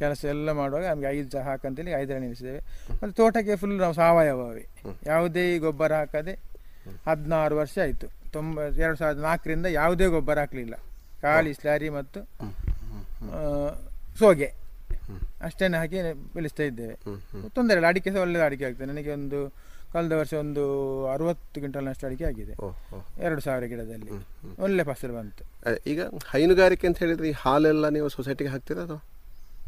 ಕೆಲಸ ಎಲ್ಲ ಮಾಡುವಾಗ ನಮಗೆ ಐದು ಸಹ ಹಾಕಂತೇಳಿ ಐದರ ನಿಲ್ಲಿಸಿದ್ದೇವೆ. ಮತ್ತು ತೋಟಕ್ಕೆ ಫುಲ್ ನಾವು ಸಾವಯವವೇ. ಯಾವುದೇ ಗೊಬ್ಬರ ಹಾಕದೆ ಹದಿನಾರು ವರ್ಷ ಆಯಿತು. ತೊಂಬ ಎರಡು ಸಾವಿರದ ನಾಲ್ಕರಿಂದ ಯಾವುದೇ ಗೊಬ್ಬರ ಹಾಕಲಿಲ್ಲ. ಖಾಲಿ ಸ್ಲ್ಯಾರಿ ಮತ್ತು ಸೋಗೆ. ಅಷ್ಟೇನೆ ಹಾಕಿ ಬೆಳೆಸ್ತಾ ಇದ್ದೇವೆ. ತೊಂದರೆ ಇಲ್ಲ ಅಡಿಕೆ ಸಹ ಒಳ್ಳೆಯ ಅಡಿಕೆ ಆಗ್ತದೆ. ನನಗೆ ಒಂದು ಕಳೆದ ವರ್ಷ ಒಂದು ಅರವತ್ತು ಕ್ವಿಂಟಲ್ನಷ್ಟು ಅಡಿಕೆ ಆಗಿದೆ. ಎರಡು ಸಾವಿರ ಗಿಡದಲ್ಲಿ. ಒಳ್ಳೆ ಫಸಲು ಬಂತು. ಈಗ ಹೈನುಗಾರಿಕೆ ಅಂತ ಹೇಳಿದ್ರೆ ಈ ಹಾಲೆಲ್ಲ ನೀವು ಸೊಸೈಟಿಗೆ ಹಾಕ್ತೀರಾ ಅಥವಾ?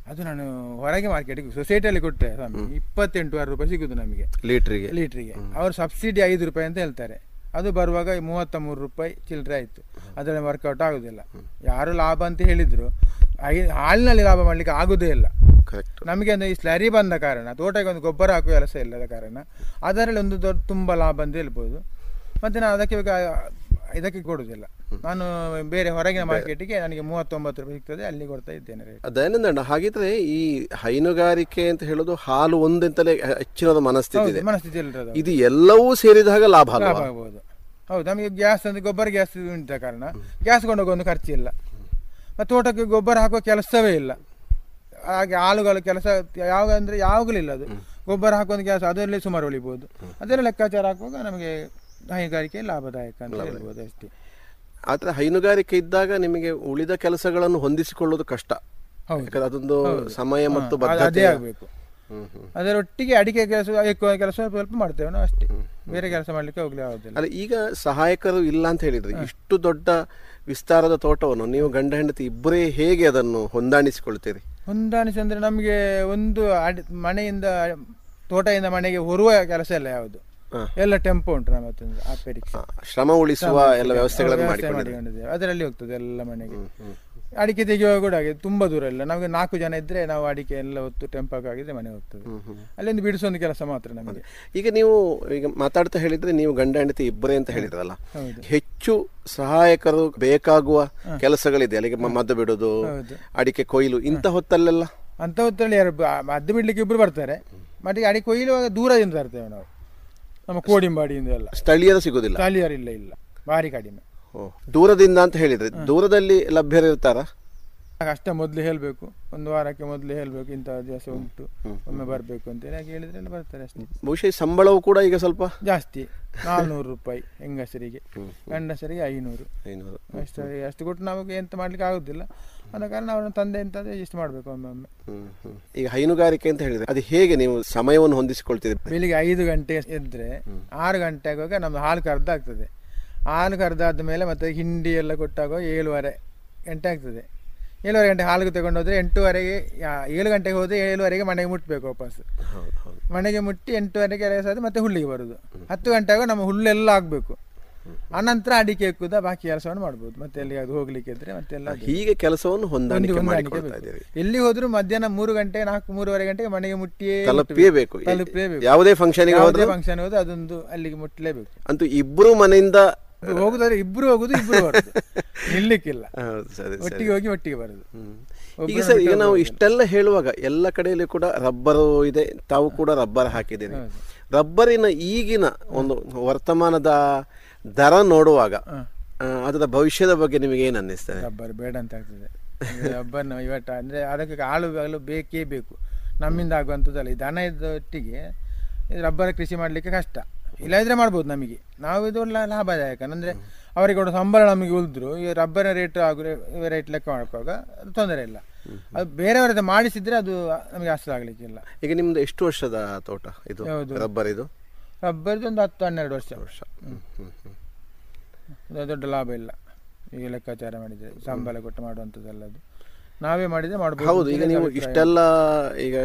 ಅದು ನಾನು ಹೊರಗೆ ಮಾರ್ಕೆಟಿಗೆ ಸೊಸೈಟಿಯಲ್ಲಿ ಕೊಟ್ಟೆ ಸ್ವಾಮಿ. ಇಪ್ಪತ್ತೆಂಟುವರೆ ರೂಪಾಯಿ ಸಿಗುದು ನಮಗೆ. ಲೀಟ್ರಿಗೆ. ಲೀಟ್ರಿಗೆ. ಅವರು ಸಬ್ಸಿಡಿ ಐದು ರೂಪಾಯಿ ಅಂತ ಹೇಳ್ತಾರೆ. ಅದು ಬರುವಾಗ ಮೂವತ್ತ ಮೂರು ರೂಪಾಯಿ ಚಿಲ್ಲರೆ ಆಯಿತು. ಅದರಲ್ಲಿ ವರ್ಕೌಟ್ ಆಗುದಿಲ್ಲ. ಯಾರು ಲಾಭ ಅಂತ ಹೇಳಿದ್ರು ಹಾಲಿನಲ್ಲಿ ಲಾಭ ಮಾಡಲಿಕ್ಕೆ ಆಗುದೇ ಇಲ್ಲ. ಕರೆಕ್ಟ್ ನಮಗೆ ಅಂದ್ರೆ ಈ ಸ್ಲರಿ ಬಂದ ಕಾರಣ ತೋಟಕ್ಕೆ ಒಂದು ಗೊಬ್ಬರ ಹಾಕುವ ಕೆಲಸ ಇಲ್ಲದ ಕಾರಣ ಅದರಲ್ಲಿ ಒಂದು ದೊಡ್ಡ ತುಂಬ ಲಾಭ ಅಂತ ಹೇಳ್ಬೋದು. ಮತ್ತೆ ನಾನು ಅದಕ್ಕೆ ಬೇಕಾ ಇದಕ್ಕೆ ಕೊಡುವುದಿಲ್ಲ ನಾನು ಬೇರೆ ಹೊರಗಿನ ಮಾರ್ಕೆಟಿಗೆ ನನಗೆ ಮೂವತ್ತೊಂಬತ್ತು ರೂಪಾಯಿ ಸಿಗ್ತದೆ ಅಲ್ಲಿ ಕೊಡ್ತಾ ಇದ್ದೇನೆ ದಯಾನಂದಣ್ಣ ಹಾಗಿದ್ರೆ ಈ ಹೈನುಗಾರಿಕೆ ಅಂತ ಹೇಳೋದು ಹಾಲು ಒಂದಂತಲೇ ಹೆಚ್ಚಿನದ ಮನಸ್ಥಿತಿ ಇದೆ. ಮನಸ್ಥಿತಿ ಇಲ್ಲದ ಇದು ಎಲ್ಲವೂ ಸೇರಿದಾಗ ಲಾಭ ಲಾಭ ಆಗ್ಬೋದು. ಹೌದು ನಮಗೆ ಗ್ಯಾಸ್ ಅಂದ್ರೆ ಗೊಬ್ಬರ ಗ್ಯಾಸ್ ಉಂಟ ಕಾರಣ ಗ್ಯಾಸ್ ಕೊಂಡೋಗೋ ಒಂದು ಖರ್ಚಿಲ್ಲ. ತೋಟಕ್ಕೆ ಗೊಬ್ಬರ ಹಾಕುವ ಕೆಲಸವೇ ಇಲ್ಲ. ಹಾಗೆ ಆಳುಗಳ ಕೆಲಸ ಯಾವಾಗ ಅಂದ್ರೆ ಯಾವಾಗಲೂ ಇಲ್ಲ ಅದು. ಗೊಬ್ಬರ ಹಾಕುವ ಕೆಲಸ ಅದರಲ್ಲಿ ಸುಮಾರು ಉಳಿಬೋದು. ಅದೆಲ್ಲ ಲೆಕ್ಕಾಚಾರ ಹಾಕುವಾಗ ನಮಗೆ ಹೈನುಗಾರಿಕೆ ಲಾಭದಾಯಕ ಅಂತ ಹೇಳ್ಬೋದು ಅಷ್ಟೇ. ಆದ್ರೆ ಹೈನುಗಾರಿಕೆ ಇದ್ದಾಗ ನಿಮಗೆ ಉಳಿದ ಕೆಲಸಗಳನ್ನು ಹೊಂದಿಸಿಕೊಳ್ಳೋದು ಕಷ್ಟ. ಅದೊಂದು ಸಮಯ ಮತ್ತು ಅದೇ ಬದ್ಧತೆ. ಆಗಬೇಕು. ಅದರೊಟ್ಟಿಗೆ ಅಡಿಕೆ ಕೆಲಸ ಕೆಲಸ ಸ್ವಲ್ಪ ಮಾಡ್ತೇವೆ ನಾವು ಅಷ್ಟೇ. ಬೇರೆ ಕೆಲಸ ಮಾಡ್ಲಿಕ್ಕೆ ಹೋಗ್ಲಿ ಆಗೋದಿಲ್ಲ. ಅಲ್ಲ ಈಗ ಸಹಾಯಕರು ಇಲ್ಲ ಅಂತ ಹೇಳಿದ್ರೆ ಇಷ್ಟು ದೊಡ್ಡ ವಿಸ್ತಾರದ ತೋಟವನ್ನು ನೀವು ಗಂಡ ಹೆಂಡತಿ ಇಬ್ಬರೇ ಹೇಗೆ ಅದನ್ನು ಹೊಂದಾಣಿಸಿಕೊಳ್ತೀರಿ? ಹೊಂದಾಣಿಸಿ ಅಂದ್ರೆ ನಮಗೆ ಒಂದು ಮನೆಯಿಂದ ತೋಟದಿಂದ ಮನೆಗೆ ಹೊರುವ ಕೆಲಸ ಎಲ್ಲ ಯಾವುದು? ಎಲ್ಲ ಟೆಂಪೋ ಉಂಟು ನಮ್ಮ ಶ್ರಮ ಉಳಿಸುವ ಎಲ್ಲ ವ್ಯವಸ್ಥೆಗಳನ್ನು ಅದರಲ್ಲಿ ಹೋಗ್ತದೆ ಎಲ್ಲ ಮನೆಗೆ. ಅಡಿಕೆ ತೆಗೆಯುವಾಗ ಕೂಡ ಹಾಗೆ ತುಂಬಾ ದೂರ ಇಲ್ಲ. ನಮಗೆ ನಾಲ್ಕು ಜನ ಇದ್ರೆ ನಾವು ಅಡಿಕೆ ಎಲ್ಲ ಹೊತ್ತು ಟೆಂಪಾಕ್ ಆಗಿದ್ರೆ ಮನೆ ಹೋಗ್ತದೆ. ಅಲ್ಲಿಂದ ಬಿಡಿಸೋದು ಕೆಲಸ ಮಾತ್ರ ನಮಗೆ. ಈಗ ನೀವು ಈಗ ಮಾತಾಡ್ತಾ ಹೇಳಿದ್ರೆ ನೀವು ಗಂಡ ಹೆಂಡತಿ ಇಬ್ಬರೇ ಅಂತ ಹೇಳಿದ್ರಲ್ಲ. ಹೆಚ್ಚು ಸಹಾಯಕರು ಬೇಕಾಗುವ ಕೆಲಸಗಳಿದೆ. ಅಲ್ಲಿಗೆ ಮದ್ದು ಬಿಡೋದು. ಅಡಿಕೆ ಕೊಯ್ಲು ಇಂಥ ಹೊತ್ತಲ್ಲೆಲ್ಲ? ಅಂತ ಹೊತ್ತಲ್ಲಿ ಯಾರು ಮದ್ದು ಬಿಡ್ಲಿಕ್ಕೆ ಇಬ್ರು ಬರ್ತಾರೆ. ಮತ್ತೆ ಅಡಿಕೆ ಕೊಯ್ಯುವಾಗ ದೂರದಿಂದ ಇರ್ತೇವೆ ನಾವು. ನಮ್ಮ ಕೋಡಿಂಬಾಡಿಯಿಂದ ಎಲ್ಲ. ಸ್ಥಳೀಯರು ಸಿಗುದಿಲ್ಲ. ಸ್ಥಳೀಯರಿಲ್ಲ ಇಲ್ಲ. ಭಾರಿ ಕಡಿಮೆ. ದೂರದಿಂದ ಅಂತ ಹೇಳಿದ್ರೆ. ದೂರದಲ್ಲಿ ಲಭ್ಯರಿರ್ತಾರ ಅಷ್ಟೇ ಮೊದಲು ಹೇಳಬೇಕು. ಒಂದು ವಾರಕ್ಕೆ ಮೊದಲು ಹೇಳಬೇಕು ಇಂಥ ದಿವಸ ಉಂಟು ಒಮ್ಮೆ ಬರಬೇಕು ಅಂತ ಹಾಗೆ ಹೇಳಿದ್ರೆ ಬರ್ತಾರೆ ಅಷ್ಟೇ. ಬಹುಶಃ ಸಂಬಳವು ಕೂಡ ಈಗ ಸ್ವಲ್ಪ ಜಾಸ್ತಿ ನಾಲ್ನೂರು ರೂಪಾಯಿ ಹೆಂಗಸರಿಗೆ. ಗಂಡಸರಿಗೆ ಐನೂರು. ಐನೂರು. ಅಷ್ಟು ಅಷ್ಟು ಕೊಟ್ಟು ನಮಗೆ ಎಂತ ಮಾಡ್ಲಿಕ್ಕೆ ಆಗುದಿಲ್ಲ. ಅನ್ನೋ ಕಾರಣ ಅವನ ತಂದೆ ಅಂತ ಇಷ್ಟು ಮಾಡಬೇಕು ಒಮ್ಮೊಮ್ಮೆ ಒಮ್ಮೆ. ಈಗ ಹೈನುಗಾರಿಕೆ ಅಂತ ಹೇಳಿದ್ರೆ ಅದು ಹೇಗೆ ನೀವು ಸಮಯವನ್ನು ಹೊಂದಿಸಿಕೊಳ್ತೀರಿ? ಬೆಳಿಗ್ಗೆ ಐದು ಗಂಟೆ ಇದ್ರೆ ಆರು ಗಂಟೆ ಆಗುವಾಗ ನಮ್ದು ಹಾಲು ಕರ್ದ ಆಗ್ತದೆ. ಹಾಲು ಕರೆದಾದ ಮೇಲೆ ಮತ್ತೆ ಹಿಂಡಿ ಎಲ್ಲ ಕೊಟ್ಟಾಗ ಏಳುವರೆ ಗಂಟೆ ಆಗ್ತದೆ. ಏಳುವರೆ ಗಂಟೆ ಹಾಲಿಗೆ ತಗೊಂಡೋದ್ರೆ ಎಂಟೂವರೆಗೆ ಏಳು ಗಂಟೆಗೆ ಹೋದ್ರೆ ಏಳುವರೆಗೆ ಮನೆಗೆ ಮುಟ್ಟಬೇಕು ವಾಪಸ್. ಮನೆಗೆ ಮುಟ್ಟಿ ಎಂಟೂವರೆಗೆ ಕೆಲಸ ಆದ್ರೆ ಮತ್ತೆ ಹುಲ್ಲಿಗೆ ಬರುದು. ಹತ್ತು ಗಂಟೆ ಆಗೋ ನಮ್ಮ ಹುಲ್ಲೆಲ್ಲ ಆಗಬೇಕು. ಅನಂತರ ಅಡಿಕೆ ಎಕ್ಕುದ ಬಾಕಿ ಕೆಲಸವನ್ನು ಮಾಡ್ಬೋದು. ಮತ್ತೆ ಎಲ್ಲಿ ಅದು ಹೋಗ್ಲಿಕ್ಕೆ ಇದ್ರೆ ಮತ್ತೆ ಎಲ್ಲ ಹೀಗೆ ಕೆಲಸವನ್ನು ಹೊಂದಾಣಿಕೆ ಎಲ್ಲಿ ಹೋದ್ರು ಮಧ್ಯಾಹ್ನ ಮೂರು ಗಂಟೆ ನಾಲ್ಕು ಮೂರುವರೆ ಗಂಟೆಗೆ ಮನೆಗೆ ಮುಟ್ಟಿಯೇ ತಲುಪಿಯೇಬೇಕು. ತಲುಪಲೇಬೇಕು ಯಾವುದೇ ಫಂಕ್ಷನ್ ಯಾವುದೇ ಫಂಕ್ಷನ್ ಹೋದ್ರೆ ಅದೊಂದು ಅಲ್ಲಿಗೆ ಮುಟ್ಟಲೇಬೇಕು ಅಂತೂ ಇಬ್ರು ಮನೆಯಿಂದ ಹೋಗುದಾದ್ರೆ ಇಬ್ರು ಹೋಗುದು ಇಬ್ರು ಬರುದು. ನಿಲ್ಲಿಕ್ಕಿಲ್ಲ. ಹೌದು, ಸರಿ ಸರಿ. ಒಟ್ಟಿಗೆ ಹೋಗಿ ಒಟ್ಟಿಗೆ ಬರುದು. ಹ್ಮ್. ಈಗ ಸರ್ ಈಗ ನಾವು ಇಷ್ಟೆಲ್ಲ ಹೇಳುವಾಗ ಎಲ್ಲ ಕಡೆಯಲ್ಲಿ ಕೂಡ ರಬ್ಬರು ಇದೆ ತಾವು ಕೂಡ ರಬ್ಬರ್ ಹಾಕಿದ್ದೀರಿ. ರಬ್ಬರಿನ ಈಗಿನ ಒಂದು ವರ್ತಮಾನದ ದರ ನೋಡುವಾಗ ಅದರ ಭವಿಷ್ಯದ ಬಗ್ಗೆ ನಿಮಗೆ ಏನು ಅನ್ನಿಸ್ತದೆ? ರಬ್ಬರ್ ಬೇಡ ಅಂತ ಆಗ್ತದೆ. ರಬ್ಬರ್ ಇವಟ ಅಂದ್ರೆ ಅದಕ್ಕೆ ಆಳು ಆಗಲು ಬೇಕೇ ಬೇಕು. ನಮ್ಮಿಂದ ಆಗುವಂಥದ್ದಲ್ಲ. ಈ ದನ ಇದ್ದೊಟ್ಟಿಗೆ ಇದು ರಬ್ಬರ್ ಕೃಷಿ ಮಾಡಲಿಕ್ಕೆ ಕಷ್ಟ. ಇಲ್ಲದಿದ್ರೆ ಮಾಡ್ಬೋದು ನಮಗೆ. ನಾವು ಇದು ಲಾಭದಾಯಕ. ಅಂದರೆ ಅವರಿಗೆ ಕೊಡೋ ಸಂಬಳ ನಮಗೆ ಉಳಿದ್ರು ಈ ರಬ್ಬರ್ ರೇಟ್ ಆಗು ರೇಟ್ ಲೆಕ್ಕ ಮಾಡ್ಕೋವಾಗ ಅದು ತೊಂದರೆ ಇಲ್ಲ. ಅದು ಬೇರೆಯವರದ್ದು ಮಾಡಿಸಿದ್ರೆ ಅದು ನಮಗೆ ಅಷ್ಟು ಆಗಲಿಕ್ಕಿಲ್ಲ. ಈಗ ನಿಮ್ದು ಎಷ್ಟು ವರ್ಷದ ತೋಟ ಇದು? ರಬ್ಬರ್ ಇದು? ರಬ್ಬರ್ದು ಒಂದು ಹತ್ತು ಹನ್ನೆರಡು ವರ್ಷ. ವರ್ಷ. ಹ್ಞೂ ಹ್ಞೂ ಹ್ಞೂ ಅದು ದೊಡ್ಡ ಲಾಭ ಇಲ್ಲ. ಈಗ ಲೆಕ್ಕಾಚಾರ ಮಾಡಿದರೆ ಸಂಬಳ ಕೊಟ್ಟು ಮಾಡುವಂಥದ್ದಲ್ಲ ಅದು. ನಾವೇ ಮಾಡಿದ್ರೆ ಮಾಡಬಹುದು ಹೌದು ಈಗ ನೀವು ಇಷ್ಟೆಲ್ಲ ಈಗ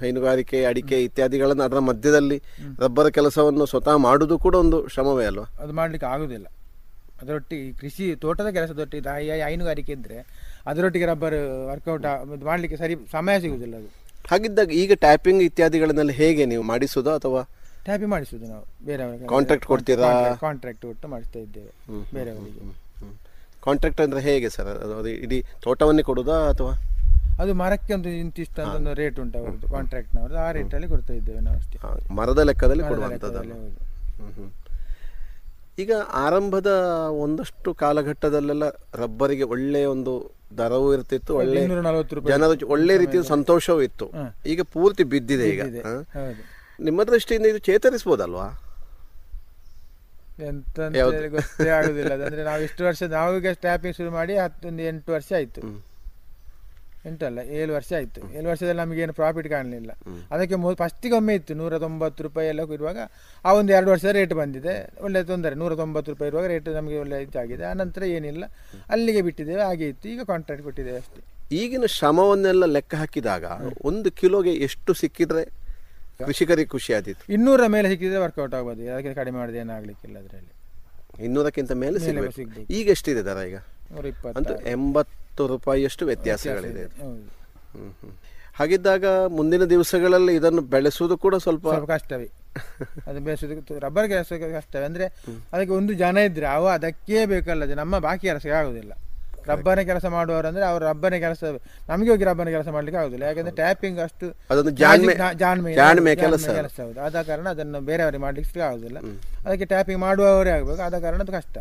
ಹೈನುಗಾರಿಕೆ ಅಡಿಕೆ ಇತ್ಯಾದಿಗಳನ್ನು ಅದರ ಮಧ್ಯದಲ್ಲಿ ರಬ್ಬರ್ ಕೆಲಸವನ್ನು ಸ್ವತಃ ಮಾಡುವುದು ಕೂಡ ಒಂದು ಶ್ರಮವೇ ಅಲ್ವಾ? ಅದು ಮಾಡ್ಲಿಕ್ಕೆ ಆಗುದಿಲ್ಲ. ಅದರೊಟ್ಟಿಗೆ ಕೃಷಿ ತೋಟದ ಕೆಲಸದೊಟ್ಟಿಗೆ ಹೈನುಗಾರಿಕೆ ಇದ್ರೆ ಅದರೊಟ್ಟಿಗೆ ರಬ್ಬರ್ ವರ್ಕೌಟ್ ಮಾಡ್ಲಿಕ್ಕೆ ಸರಿ ಸಮಯ ಸಿಗುದಿಲ್ಲ ಅದು. ಹಾಗಿದ್ದಾಗ ಈಗ ಟ್ಯಾಪಿಂಗ್ ಇತ್ಯಾದಿಗಳನ್ನೆಲ್ಲ ಹೇಗೆ ನೀವು ಮಾಡಿಸೋದು ಅಥವಾ ಟ್ಯಾಪಿಂಗ್ ಮಾಡಿಸುದು ನಾವು ಬೇರೆಯವರಿಗೆ. ಕಾಂಟ್ರಾಕ್ಟ್ ಕೊಡ್ತೀರಾ? ಕಾಂಟ್ರಾಕ್ಟ್ ಕೊಟ್ಟು ಮಾಡಿಸ್ತಾ ಇದ್ದೇವೆ ಬೇರೆಯವರಿಗೆ. ಕಾಂಟ್ರಾಕ್ಟ್ ಅಂದ್ರೆ ಹೇಗೆ ಸರ್? ಅದು ಅದು ಇಡೀ ತೋಟವನ್ನೇ ಕೊಡುದಾ ಅಥವಾ? ಅದು ಮರಕ್ಕೆ ಒಂದು ಇಂತಿಷ್ಟು ಅಂತ ಒಂದು ರೇಟ್ ಉಂಟು ಅವರದ್ದು ಕಾಂಟ್ರಾಕ್ಟ್ನವ್ರದ್ದು ಆ ರೇಟಲ್ಲಿ ಕೊಡ್ತಾ ಇದ್ದೇವೆ ನಾವು ಅಷ್ಟೇ. ಮರದ ಲೆಕ್ಕದಲ್ಲಿ ಕೊಡುವಂಥದ್ದಲ್ಲ. ಈಗ ಆರಂಭದ ಒಂದಷ್ಟು ಕಾಲಘಟ್ಟದಲ್ಲೆಲ್ಲ ರಬ್ಬರಿಗೆ ಒಳ್ಳೆಯ ಒಂದು ದರವೂ ಇರ್ತಿತ್ತು ಒಳ್ಳೆ ಜನರ ಒಳ್ಳೆ ರೀತಿಯ ಸಂತೋಷವೂ ಇತ್ತು. ಈಗ ಪೂರ್ತಿ ಬಿದ್ದಿದೆ ಈಗ. ನಿಮ್ಮ ದೃಷ್ಟಿಯಿಂದ ಇದು ಚೇತರಿಸಬಹುದಲ್ವಾ? ಎಂತ ಗೊತ್ತೇ ಆಗುದಿಲ್ಲ. ಅದಂದ್ರೆ ನಾವು ಇಷ್ಟು ವರ್ಷ ನಾವು ಈಗ ಸ್ಟ್ಯಾಪಿಂಗ್ ಶುರು ಮಾಡಿ ಹತ್ತೊಂದು ಎಂಟು ವರ್ಷ ಆಯ್ತು. ಎಂಟಲ್ಲ ಏಳು ವರ್ಷ ಆಯ್ತು. ಏಳು ವರ್ಷದಲ್ಲಿ ನಮಗೇನು ಪ್ರಾಫಿಟ್ ಕಾಣಲಿಲ್ಲ. ಅದಕ್ಕೆ ಫಸ್ಟಿಗೆ ಒಮ್ಮೆ ಇತ್ತು ನೂರ ತೊಂಬತ್ತು ರೂಪಾಯಿ ಎಲ್ಲ ಇರುವಾಗ ಆ ಒಂದು ಎರಡು ವರ್ಷದ ರೇಟ್ ಬಂದಿದೆ. ಒಳ್ಳೆ ತೊಂದರೆ ನೂರ ತೊಂಬತ್ತು ರೂಪಾಯಿ ಇರುವಾಗ ರೇಟ್ ನಮಗೆ ಒಳ್ಳೆ ಇದಾಗಿದೆ. ಆನಂತರ ಏನಿಲ್ಲ ಅಲ್ಲಿಗೆ ಬಿಟ್ಟಿದ್ದೇವೆ ಹಾಗೆ ಇತ್ತು. ಈಗ ಕಾಂಟ್ರಾಕ್ಟ್ ಕೊಟ್ಟಿದ್ದೇವೆ ಅಷ್ಟೇ. ಈಗಿನ ಶ್ರಮವನ್ನೆಲ್ಲ ಲೆಕ್ಕ ಹಾಕಿದಾಗ ಒಂದು ಕಿಲೋಗೆ ಎಷ್ಟು ಸಿಕ್ಕಿದ್ರೆ ಕೃಷಿಕರಿಗೆ ಖುಷಿ ಆದಿತ್ತು ಇನ್ನೂರ ಮೇಲೆ ಸಿಕ್ಕಿದ್ರೆ ವರ್ಕೌಟ್ ಆಗ್ಬೋದು. ಅದಕ್ಕೆ ಕಡಿಮೆ ಮಾಡಿದೆ ಏನಾಗ್ಲಿಕ್ಕಿಲ್ಲ ಅದರಲ್ಲಿ. ಇನ್ನೂರಕ್ಕಿಂತ ಮೇಲೆ ಸಿಗಬೇಕು. ಈಗ ಎಷ್ಟಿದೆ ದರ ಈಗ? ಅಂತೂ ಎಂಬತ್ತು ರೂಪಾಯಿಯಷ್ಟು ವ್ಯತ್ಯಾಸಗಳಿದೆ. ಹಾಗಿದ್ದಾಗ ಮುಂದಿನ ದಿವಸಗಳಲ್ಲಿ ಇದನ್ನು ಬೆಳೆಸುವುದು ಕೂಡ ಸ್ವಲ್ಪ ಕಷ್ಟವೇ. ಅದು ಬೆಳೆಸೋದು ರಬ್ಬರ್ ಕೆಲಸ ಕಷ್ಟವೇ. ಅಂದ್ರೆ ಅದಕ್ಕೆ ಒಂದು ಜನ ಇದ್ರೆ ಅವ ಅದಕ್ಕೇ ಬೇಕಲ್ಲದೆ ನಮ್ಮ ಬಾಕಿ ಕೆಲಸಕ್ಕೆ ಆಗುದಿಲ್ಲ ರಬ್ಬರ್ನ ಕೆಲಸ ಮಾಡುವವರು ಅಂದ್ರೆ ಅವ್ರು ರಬ್ಬರ್ನ ಕೆಲಸ ನಮಗೆ ಹೋಗಿ ರಬ್ಬರ್ನ ಕೆಲಸ ಮಾಡ್ಲಿಕ್ಕೆ ಆಗುದಿಲ್ಲ. ಯಾಕಂದ್ರೆ ಟ್ಯಾಪಿಂಗ್ ಅಷ್ಟು ಅದೊಂದು ಜಾಣ್ಮೆ- ಜಾಣ್ಮೆ ಜಾಣ್ಮೆ ಜಾಣ್ಮೆ ಜಾಣ್ಮೆ ಕೆಲಸ. ಕೆಲಸ ಹೌದು. ಆದ ಕಾರಣ ಅದನ್ನು ಬೇರೆಯವರಿಗೆ ಮಾಡ್ಲಿಕ್ಕೆ ಆಗುದಿಲ್ಲ. ಅದಕ್ಕೆ ಟ್ಯಾಪಿಂಗ್ ಮಾಡುವವರೇ ಆಗ್ಬೇಕು. ಆದ ಕಾರಣ ಅದು ಕಷ್ಟ.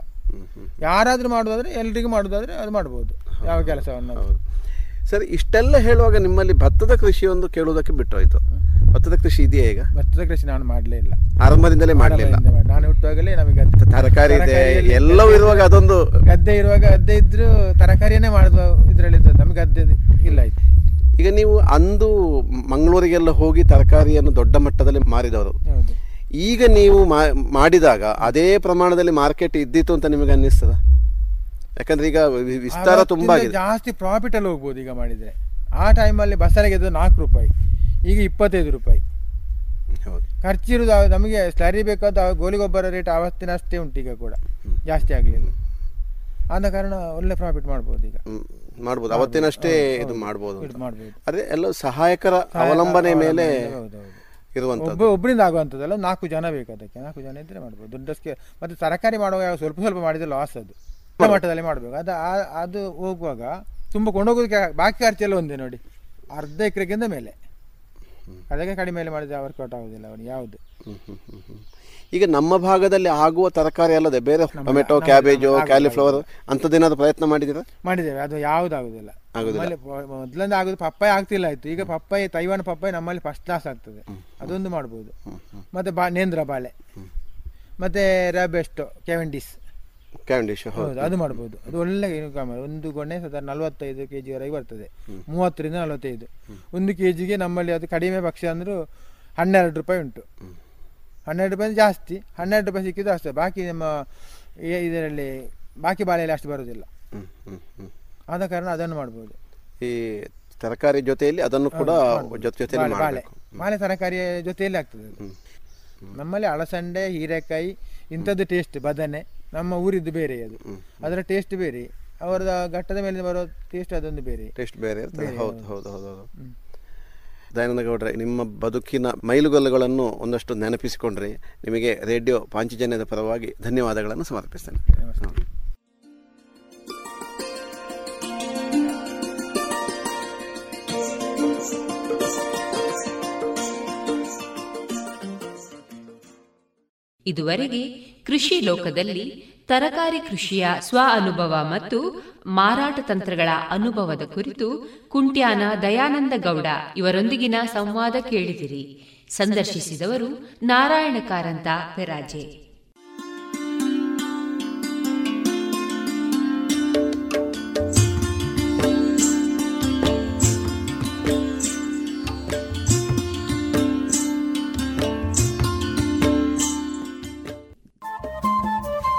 ಯಾರಾದ್ರೂ ಮಾಡುವುದಾದ್ರೆ ಎಲ್ರಿಗೂ ಮಾಡುದಾದ್ರೆ ಅದು ಮಾಡ್ಬೋದು. ಯಾವ ಕೆಲಸವನ್ನು ಸರಿ ಇಷ್ಟೆಲ್ಲ ಹೇಳುವಾಗ ನಿಮ್ಮಲ್ಲಿ ಭತ್ತದ ಕೃಷಿ ಒಂದು ಕೇಳುವುದಕ್ಕೆ ಬಿಟ್ಟೋಯ್ತು. ಭತ್ತದ ಕೃಷಿ ಇದೆಯಾ ಈಗ? ಭತ್ತದ ಕೃಷಿ ನಾನು ಮಾಡಲೇ ಇಲ್ಲ. ಆರಂಭದಿಂದಲೇ ಮಾಡಲಿಲ್ಲ ನಾನು ಹುಟ್ಟುವಾಗಲೇ ನಮಗೆ ತರಕಾರಿ ಇದೆ ಎಲ್ಲವೂ ಇರುವಾಗ ಅದೊಂದು ಗದ್ದೆ ಇರುವಾಗ ಗದ್ದೆ ಇದ್ರು ತರಕಾರಿಯನ್ನೇ ಮಾಡುವ ಇದರಲ್ಲಿ. ನಮಗೆ ಗದ್ದೆ ಇಲ್ಲ ಆಯ್ತು. ಈಗ ನೀವು ಅಂದು ಮಂಗಳೂರಿಗೆಲ್ಲ ಹೋಗಿ ತರಕಾರಿಯನ್ನು ದೊಡ್ಡ ಮಟ್ಟದಲ್ಲಿ ಮಾರಿದವರು. ಈಗ ನೀವು ಮಾಡಿದಾಗ ಅದೇ ಪ್ರಮಾಣದಲ್ಲಿ ಮಾರ್ಕೆಟ್ ಇದ್ದಿತ್ತು ಅಂತ ನಿಮಗೆ ಅನ್ನಿಸ್ತದ? ಯಾಕಂದ್ರೆ ಈಗ ವಿಸ್ತಾರ ತುಂಬಾ ಆಗಿದೆ. ಜಾಸ್ತಿ ಪ್ರಾಫಿಟ್ ಅಲ್ಲಿ ಹೋಗ್ಬೋದು ಈಗ ಮಾಡಿದ್ರೆ. ಆ ಟೈಮಲ್ಲಿ ಬಸಳೆಗೆ ಗೆದ್ದು ನಾಲ್ಕು ರೂಪಾಯಿ ಈಗ ಇಪ್ಪತ್ತೈದು ರೂಪಾಯಿ. ಹೌದು. ಖರ್ಚಿರೋದು ನಮಗೆ ಸ್ಲರಿ ಬೇಕಾದ ಗೋಲಿ ಗೊಬ್ಬರ ರೇಟ್ ಆವತ್ತಿನ ಅಷ್ಟೇ ಉಂಟು ಈಗ ಕೂಡ. ಜಾಸ್ತಿ ಆಗಲಿಲ್ಲ. ಆದ ಕಾರಣ ಒಳ್ಳೆ ಪ್ರಾಫಿಟ್ ಮಾಡ್ಬೋದು ಈಗ. ಮಾಡಬಹುದು ಮಾಡ್ಬೋದು. ಅವತ್ತಿನಷ್ಟೇ ಇದು ಮಾಡ್ಬೋದು ಅದೇ ಎಲ್ಲ ಸಹಾಯಕರ ಅವಲಂಬನೆ ಮೇಲೆ ಇರುವಂತದ್ದು ಒಬ್ಬ ಒಬ್ಬರಿಂದ ಆಗುವಂಥದ್ದಲ್ಲ ನಾಲ್ಕು ಜನ ಬೇಕು ಅದಕ್ಕೆ. ನಾಲ್ಕು ಜನ ಇದ್ರೆ ಮಾಡ್ಬೋದು. ದೊಡ್ಡ ಸ್ಕೇ ಮತ್ತೆ ತರಕಾರಿ ಮಾಡುವಾಗ ಸ್ವಲ್ಪ ಸ್ವಲ್ಪ ಮಾಡಿದ್ರೆ ಲಾಸ್ ಅದು. ಮಟ್ಟದಲ್ಲಿ ಮಾಡಬೇಕು. ಅದು ಅದು ಹೋಗುವಾಗ ತುಂಬ ಕೊಂಡೋಗೋದಕ್ಕೆ ಬಾಕಿ ಖರ್ಚೆಲ್ಲ ಒಂದೇ ನೋಡಿ. ಅರ್ಧ ಎಕರೆಗಿಂತ ಮೇಲೆ. ಅದಕ್ಕೆ ಕಡಿಮೆ ಮಾಡಿದ್ರೆ ವರ್ಕೌಟ್ ಆಗುದಿಲ್ಲ ಅವನು ಯಾವುದು. ಈಗ ನಮ್ಮ ಭಾಗದಲ್ಲಿ ಆಗುವ ತರಕಾರಿ ಅಲ್ಲದೆ ಬೇರೆ ಟೊಮೆಟೊ ಕ್ಯಾಬೇಜು ಕ್ಯಾಲಿಫ್ಲವರ್ ಅಂಥದ್ದೇನಾದ್ರು ಪ್ರಯತ್ನ ಮಾಡಿದ್ದೀರಾ? ಮಾಡಿದ್ದೇವೆ. ಅದು ಯಾವ್ದು ಆಗುದಿಲ್ಲ. ಮೊದ್ಲಿಂದ ಆಗುದು ಪಪ್ಪಾಯ ಆಗ್ತಿಲ್ಲ ಆಯ್ತು. ಈಗ ಪಪ್ಪಾಯಿ ತೈವಾನ್ ಪಪ್ಪಾಯಿ ನಮ್ಮಲ್ಲಿ ಫಸ್ಟ್ ಕ್ಲಾಸ್ ಆಗ್ತದೆ. ಅದೊಂದು ಮಾಡ್ಬೋದು. ಮತ್ತೆ ಬಾ ನೇಂದ್ರ ಬಾಳೆ. ಮತ್ತೆ ರಬೆಸ್ಟೋ ಕೆವೆಂಡಿಸ್ ಕ್ಯಾಂಡಿಶ್ ಹೌದು. ಅದು ಮಾಡ್ಬೋದು. ಅದು ಒಳ್ಳೆ ಇನ್ಕಮ್ ಒಂದು ಗೊನೆ ಸಾಧಾರಣ ನಲವತ್ತೈದು ಕೆ ಜಿವರೆಗೆ ಬರ್ತದೆ. ಮೂವತ್ತರಿಂದ ನಲವತ್ತೈದು. ಒಂದು ಕೆ ಜಿಗೆ ನಮ್ಮಲ್ಲಿ ಅದು ಕಡಿಮೆ ಪಕ್ಷ ಅಂದರೂ ಹನ್ನೆರಡು ರೂಪಾಯಿ ಉಂಟು. ಹನ್ನೆರಡು ರೂಪಾಯಿ ಜಾಸ್ತಿ ಹನ್ನೆರಡು ರೂಪಾಯಿ ಸಿಕ್ಕಿದ್ದು ಅಷ್ಟೇ. ಬಾಕಿ ನಮ್ಮ ಇದರಲ್ಲಿ ಬಾಕಿ ಬಾಳೆಯಲ್ಲಿ ಅಷ್ಟು ಹ್ಮ್. ಆದ ಕಾರಣ ಅದನ್ನು ಮಾಡ್ಬೋದು. ಈ ತರಕಾರಿ ಜೊತೆಯಲ್ಲಿ ಅದನ್ನು ಕೂಡ ಜೊತೆ ಬಾಳೆ ಬಾಳೆ. ತರಕಾರಿಯ ಜೊತೆಯಲ್ಲಿ ಆಗ್ತದೆ ನಮ್ಮಲ್ಲಿ ಅಳಸಂಡೆ ಹೀರೆಕಾಯಿ ಇಂಥದ್ದು ಟೇಸ್ಟ್ ಬದನೆ. ನಮ್ಮ ಊರಿದ್ದು ಬೇರೆ ಅದು. ಅದರ ಟೇಸ್ಟ್ ಬೇರೆ. ಅವರದ ಘಟ್ಟದ ಮೇಲೆ ಬರೋ ಟೇಸ್ಟ್ ಅದೊಂದು ಬೇರೆ. ಟೇಸ್ಟ್ ಬೇರೆ ಇರ್ತದೆ. ಹೌದು ಹೌದು. ಹೌದು ಹೌದು ದಯಾನಂದ ಗೌಡ್ರೆ ನಿಮ್ಮ ಬದುಕಿನ ಮೈಲುಗಲ್ಲುಗಳನ್ನು ಒಂದಷ್ಟು ನೆನಪಿಸಿಕೊಂಡ್ರೆ ನಿಮಗೆ ರೇಡಿಯೋ ಪಾಂಚಜನ್ಯದ ಪರವಾಗಿ ಧನ್ಯವಾದಗಳನ್ನು ಸಮರ್ಪಿಸ್ತೇನೆ. ಇದುವರೆಗೆ ಕೃಷಿ ಲೋಕದಲ್ಲಿ ತರಕಾರಿ ಕೃಷಿಯ ಸ್ವ ಅನುಭವ ಮತ್ತು ಮಾರಾಟ ತಂತ್ರಗಳ ಅನುಭವದ ಕುರಿತು ಕುಂಟ್ಯಾನ ದಯಾನಂದ ಗೌಡ ಇವರೊಂದಿಗಿನ ಸಂವಾದ ಕೇಳಿದಿರಿ. ಸಂದರ್ಶಿಸಿದವರು ನಾರಾಯಣ ಕಾರಂತ ಪೆರಾಜೆ.